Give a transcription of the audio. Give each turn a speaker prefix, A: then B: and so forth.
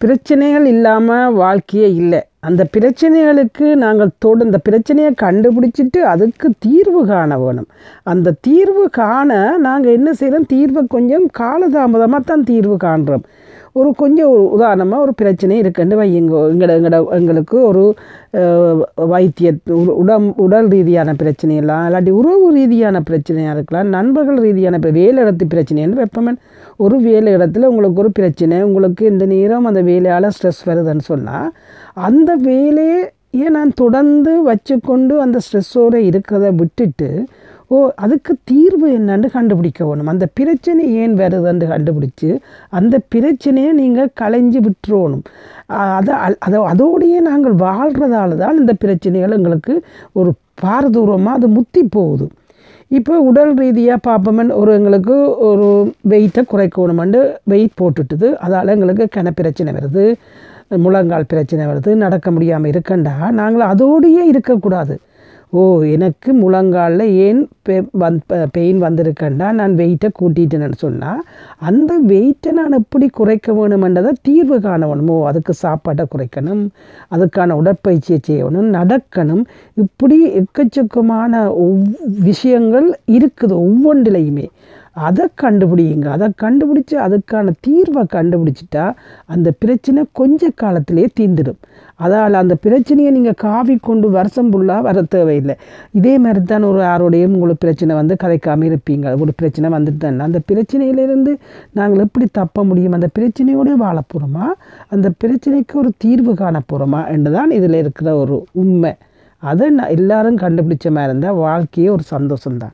A: பிரச்சனைகள் இல்லாமல் வாழ்க்கையே இல்லை. அந்த பிரச்சனைகளுக்கு நாங்கள் தொடு அந்த பிரச்சனையை கண்டுபிடிச்சிட்டு அதுக்கு தீர்வு காண வேணும். அந்த தீர்வு காண நாங்கள் என்ன செய்கிறோம் தீர்வை கொஞ்சம் காலதாமதமாக தான் தீர்வு காண்றோம். ஒரு கொஞ்சம் ஒரு உதாரணமாக ஒரு பிரச்சனை இருக்குன்னு வையுங்க எங்கட எங்களோட எங்களுக்கு ஒரு வைத்திய உ- உடம் உடல் ரீதியான பிரச்சனையெல்லாம் இல்லாட்டி உறவு ரீதியான பிரச்சனையாக இருக்கலாம் நண்பர்கள் ரீதியான இப்போ வேலை இடத்து பிரச்சனைன்னு வைப்பமன். ஒரு வேலை இடத்துல உங்களுக்கு ஒரு பிரச்சனை உங்களுக்கு இந்த நேரம் அந்த வேலையால் ஸ்ட்ரெஸ் வருதுன்னு சொன்னால் அந்த வேலையை நான் தொடர்ந்து வச்சுக்கொண்டு அந்த ஸ்ட்ரெஸ்ஸோடு இருக்கிறத விட்டுட்டு ஓ அதுக்கு தீர்வு என்னன்னு கண்டுபிடிக்க வேணும். அந்த பிரச்சனை ஏன் வருதுன்னு கண்டுபிடிச்சு அந்த பிரச்சனையை நீங்கள் களைஞ்சு விட்டுறணும். அதை அதை அதோடையே நாங்கள் வாழ்கிறதால தான் இந்த பிரச்சனைகள் எங்களுக்கு ஒரு பாரதூரமாக அது முத்தி போகுது. இப்போ உடல் ரீதியாக பார்ப்போமன் ஒரு எங்களுக்கு ஒரு வெயிட்டை குறைக்கணுமெண்டு வெயிட் போட்டுட்டுது. அதால் எங்களுக்கு கன பிரச்சனை வருது. முழங்கால் பிரச்சனை வருது நடக்க முடியாமல் இருக்கண்டா நாங்கள் அதோடையே இருக்கக்கூடாது. ஓ எனக்கு முழங்காலில் ஏன் பெ வந் பெயின் வந்திருக்கேன்டா நான் வெயிட்டை கூட்டிட்டேன்னு சொன்னால் அந்த வெயிட்டை நான் எப்படி குறைக்க வேணுமென்றதை தீர்வு காண அதுக்கு சாப்பாட்டை குறைக்கணும் அதுக்கான உடற்பயிற்சியை செய்யணும் நடக்கணும். இப்படி எக்கச்சக்கமான ஒவ் விஷயங்கள் இருக்குது ஒவ்வொன்றிலையுமே. அதை கண்டுபிடிங்க அதை கண்டுபிடிச்சி அதுக்கான தீர்வை கண்டுபிடிச்சிட்டா அந்த பிரச்சனை கொஞ்ச காலத்திலே தீர்ந்துடும். அதால் அந்த பிரச்சனையை நீங்கள் காவி கொண்டு வருஷம் ஃபுல்லாக வர தேவையில்லை. இதே மாதிரி தான் ஒரு யாரோடையும் உங்களுக்கு பிரச்சனை வந்து கதைக்காமல் இருப்பீங்க. ஒரு பிரச்சனை வந்துட்டு தான் அந்த பிரச்சனையிலேருந்து நாங்கள் எப்படி தப்ப முடியும்? அந்த பிரச்சனையோடய வாழ போகிறோமா அந்த பிரச்சனைக்கு ஒரு தீர்வு காண போகிறோமா என்று தான் இதில் இருக்கிற ஒரு உண்மை. அதை நான் எல்லாரும் கண்டுபிடிச்ச மாதிரி இருந்தால் வாழ்க்கையே ஒரு சந்தோஷம்தான்.